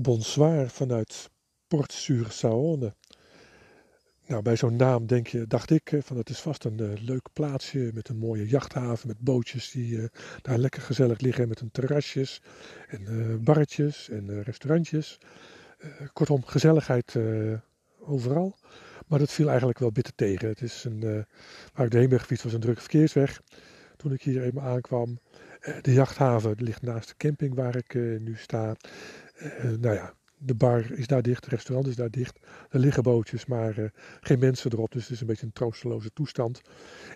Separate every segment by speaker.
Speaker 1: Bonsoir vanuit Port sur Saône. Nou, bij zo'n naam denk je, dacht ik, van het is vast een uh, leuk plaatsje met een mooie jachthaven met bootjes die uh, daar lekker gezellig liggen met een terrasjes en barretjes en restaurantjes. kortom, gezelligheid overal. Maar dat viel eigenlijk wel bitter tegen. Het is een, waar ik ben gefietst was een drukke verkeersweg. Toen ik hier eenmaal aankwam, de jachthaven ligt naast de camping waar ik nu sta. nou ja, de bar is daar dicht, het restaurant is daar dicht. Er liggen bootjes, maar geen mensen erop. Dus het is een beetje een troosteloze toestand.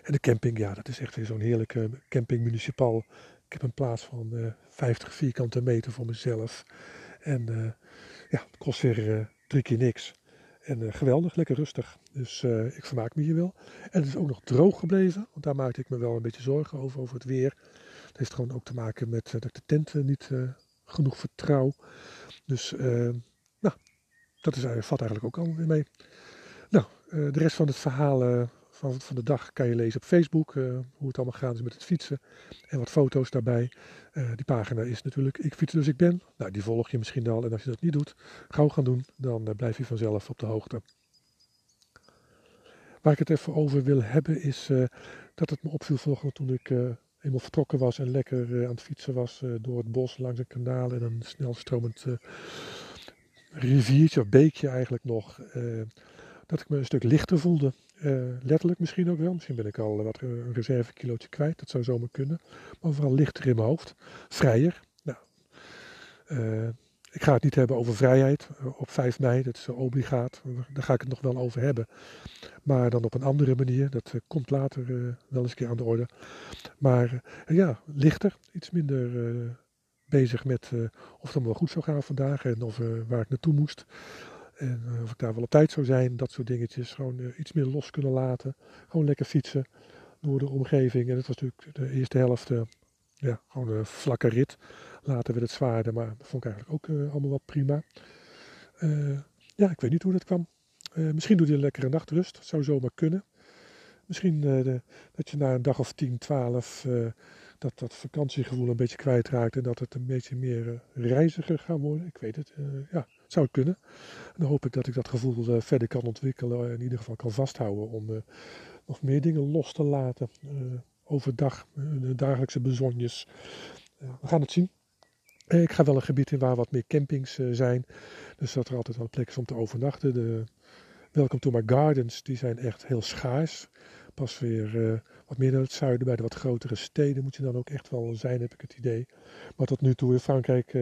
Speaker 1: En de camping, ja, dat is echt weer zo'n heerlijke camping municipal. Ik heb een plaats van uh, eh, 50 vierkante meter voor mezelf. En ja, het kost weer drie keer niks. En geweldig, lekker rustig. Dus ik vermaak me hier wel. En het is ook nog droog gebleven, want daar maakte ik me wel een beetje zorgen over, over het weer. Het heeft gewoon ook te maken met dat ik de tent niet genoeg vertrouw. Dus nou, dat is, valt eigenlijk ook allemaal weer mee. Nou, de rest van het verhaal van, van de dag kan je lezen op Facebook. hoe het allemaal gaat is met het fietsen. En wat foto's daarbij. die pagina is natuurlijk Ik fiets dus ik ben. Nou, die volg je misschien al. En als je dat niet doet, gauw gaan doen. Dan blijf je vanzelf op de hoogte. Waar ik het even over wil hebben is dat het me opviel vanochtend toen ik eenmaal vertrokken was en lekker uh, aan het fietsen was uh, door het bos langs een kanaal en een snelstromend uh, riviertje of beekje eigenlijk nog, dat ik me een stuk lichter voelde. letterlijk misschien ook wel, misschien ben ik al wat een reservekilootje kwijt, dat zou zomaar kunnen, maar vooral lichter in mijn hoofd, vrijer. Nou, ik ga het niet hebben over vrijheid op 5 mei, dat is obligaat. Daar ga ik het nog wel over hebben. Maar dan op een andere manier, dat uh, komt later uh, wel eens een keer aan de orde. Maar ja, lichter, iets minder bezig met of het allemaal goed zou gaan vandaag en of, waar ik naartoe moest. En of ik daar wel op tijd zou zijn, dat soort dingetjes. Gewoon iets meer los kunnen laten. Gewoon lekker fietsen door de omgeving. En dat was natuurlijk de eerste helft ja, gewoon een vlakke rit. Later werd het zwaarder, maar dat vond ik eigenlijk ook uh, allemaal wel prima. Uh, ja, ik weet niet hoe dat kwam. Uh, misschien doe je een lekkere nachtrust, zou zomaar kunnen. Misschien de, dat je na een dag of 10, 12 dat, dat vakantiegevoel een beetje kwijtraakt en dat het een beetje meer reiziger gaat worden. Ik weet het, ja, zou het kunnen. En dan hoop ik dat ik dat gevoel verder kan ontwikkelen en in ieder geval kan vasthouden om nog meer dingen los te laten overdag, de dagelijkse bezonjes. we gaan het zien. Eh, ik ga wel een gebied in waar wat meer campings eh, zijn. Dus dat er altijd wel plek is om te overnachten. De Welcome to my gardens, die zijn echt heel schaars. Pas weer wat meer naar het zuiden, bij de wat grotere steden moet je dan ook echt wel zijn, heb ik het idee. Maar tot nu toe in Frankrijk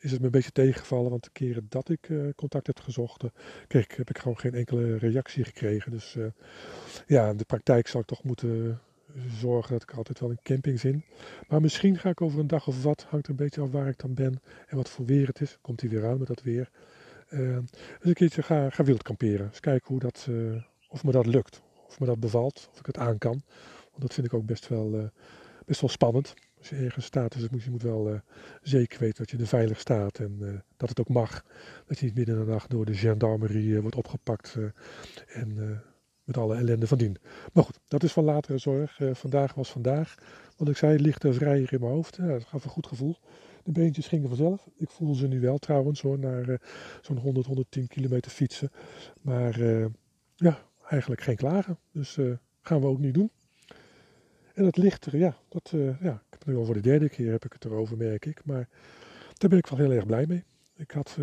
Speaker 1: is het me een beetje tegengevallen, want de keren dat ik contact heb gezocht, kreeg, heb ik gewoon geen enkele reactie gekregen. Dus ja, in de praktijk zal ik toch moeten zorgen dat ik altijd wel een camping zin. Maar misschien ga ik over een dag of wat, hangt een beetje af waar ik dan ben en wat voor weer het is. Komt hij weer aan met dat weer. Uh, dus een keertje ga, ga wild kamperen. Eens kijken hoe dat, uh, of me dat lukt. Of me dat bevalt. Of ik het aan kan. Want dat vind ik ook best wel, best wel spannend. Als je ergens staat, dus je moet wel zeker weten dat je er veilig staat. En dat het ook mag. Dat je niet midden in de nacht door de gendarmerie wordt opgepakt. en met alle ellende van dien. Maar goed, dat is van latere zorg. Uh, vandaag was vandaag. Wat ik zei, ligt er vrijer in mijn hoofd. Ja, dat gaf een goed gevoel. De beentjes gingen vanzelf. Ik voel ze nu wel trouwens hoor, naar uh, zo'n 100, 110 kilometer fietsen. Maar uh, ja, eigenlijk geen klagen. Dus gaan we ook niet doen. En dat lichter, ja, dat, ja, ik heb het nu al voor de derde keer heb ik het erover, merk ik. Maar daar ben ik wel heel erg blij mee. Ik had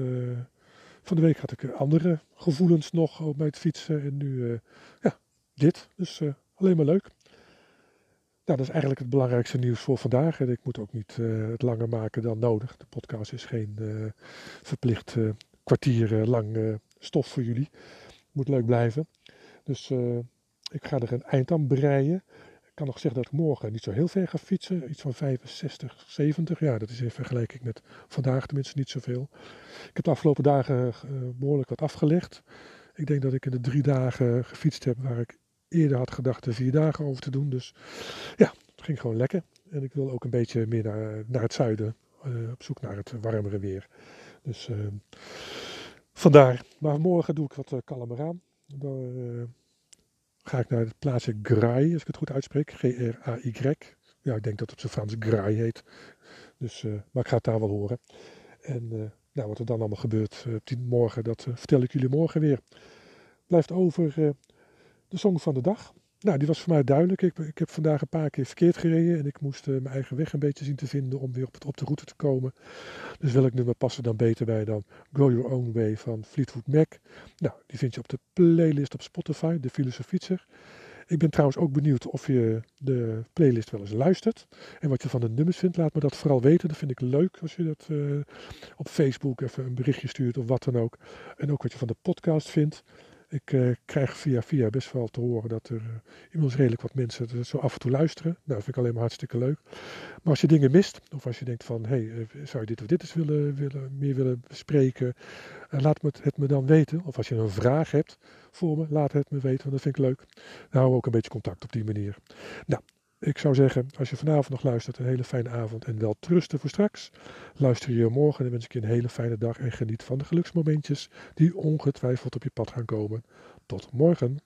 Speaker 1: van de week had ik andere gevoelens nog op het fietsen. En nu, uh, ja, dit. Dus uh, alleen maar leuk. Nou, dat is eigenlijk het belangrijkste nieuws voor vandaag. En ik moet ook niet het langer maken dan nodig. De podcast is geen verplicht kwartier lang stof voor jullie. Moet leuk blijven. Dus ik ga er een eind aan breien. Ik kan nog zeggen dat ik morgen niet zo heel ver ga fietsen. Iets van 65, 70. Ja, dat is in vergelijking met vandaag tenminste niet zoveel. Ik heb de afgelopen dagen uh, behoorlijk wat afgelegd. Ik denk dat ik in de drie dagen gefietst heb waar ik eerder had gedacht de vier dagen over te doen. Dus ja, het ging gewoon lekker. En ik wil ook een beetje meer naar, naar het zuiden. Uh, op zoek naar het warmere weer. Dus uh, vandaar. Maar morgen doe ik wat kalmer aan. Ga ik naar het plaatsje Graai, als ik het goed uitspreek. G-R-A-Y. Ja, ik denk dat het zijn Frans Graai heet. Dus, uh, maar ik ga het daar wel horen. En uh, Nou, wat er dan allemaal gebeurt op die morgen, dat vertel ik jullie morgen weer. Blijft over de song van de dag. Nou, die was voor mij duidelijk. Ik, ik heb vandaag een paar keer verkeerd gereden en ik moest mijn eigen weg een beetje zien te vinden om weer op, het, op de route te komen. Dus welk nummer past er dan beter bij dan Go Your Own Way van Fleetwood Mac. Nou, die vind je op de playlist op Spotify, de Fietser. Ik ben trouwens ook benieuwd of je de playlist wel eens luistert. En wat je van de nummers vindt, laat me dat vooral weten. Dat vind ik leuk als je dat uh, op Facebook even een berichtje stuurt of wat dan ook. En ook wat je van de podcast vindt. Ik uh, krijg via via best wel te horen dat er uh, inmiddels redelijk wat mensen zo af en toe luisteren. Nou, dat vind ik alleen maar hartstikke leuk. Maar als je dingen mist, of als je denkt van, hé, hey, zou je dit of dit eens willen, willen, meer willen bespreken, laat me het, het, me dan weten. Of als je een vraag hebt voor me, laat het me weten, want dat vind ik leuk. Dan houden we ook een beetje contact op die manier. Nou, ik zou zeggen, als je vanavond nog luistert, een hele fijne avond en wel trusten voor straks. Luister je morgen, dan wens ik je een hele fijne dag en geniet van de geluksmomentjes die ongetwijfeld op je pad gaan komen. Tot morgen.